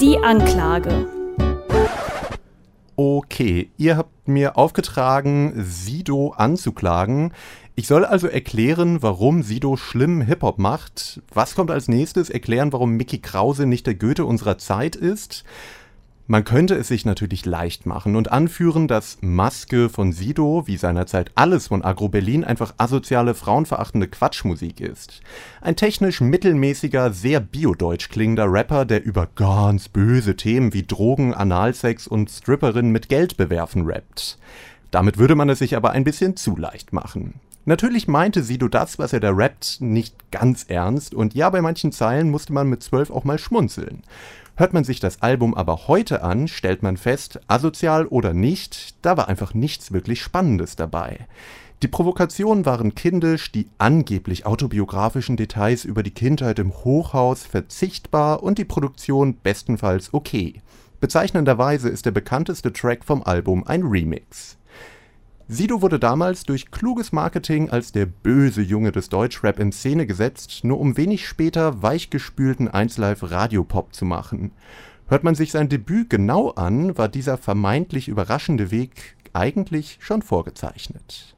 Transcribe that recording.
Die Anklage. Okay, ihr habt mir aufgetragen, Sido anzuklagen. Ich soll also erklären, warum Sido schlimmen Hip-Hop macht. Was kommt als nächstes? Erklären, warum Mickey Krause nicht der Goethe unserer Zeit ist. Man könnte es sich natürlich leicht machen und anführen, dass Maske von Sido, wie seinerzeit alles von Agro Berlin, einfach asoziale, frauenverachtende Quatschmusik ist. Ein technisch mittelmäßiger, sehr biodeutsch klingender Rapper, der über ganz böse Themen wie Drogen, Analsex und Stripperinnen mit Geld bewerfen rappt. Damit würde man es sich aber ein bisschen zu leicht machen. Natürlich meinte Sido das, was er da rappt, nicht ganz ernst und ja, bei manchen Zeilen musste man mit zwölf auch mal schmunzeln. Hört man sich das Album aber heute an, stellt man fest, asozial oder nicht, da war einfach nichts wirklich Spannendes dabei. Die Provokationen waren kindisch, die angeblich autobiografischen Details über die Kindheit im Hochhaus verzichtbar und die Produktion bestenfalls okay. Bezeichnenderweise ist der bekannteste Track vom Album ein Remix. Sido wurde damals durch kluges Marketing als der böse Junge des Deutschrap in Szene gesetzt, nur um wenig später weichgespülten 1Live Radiopop zu machen. Hört man sich sein Debüt genau an, war dieser vermeintlich überraschende Weg eigentlich schon vorgezeichnet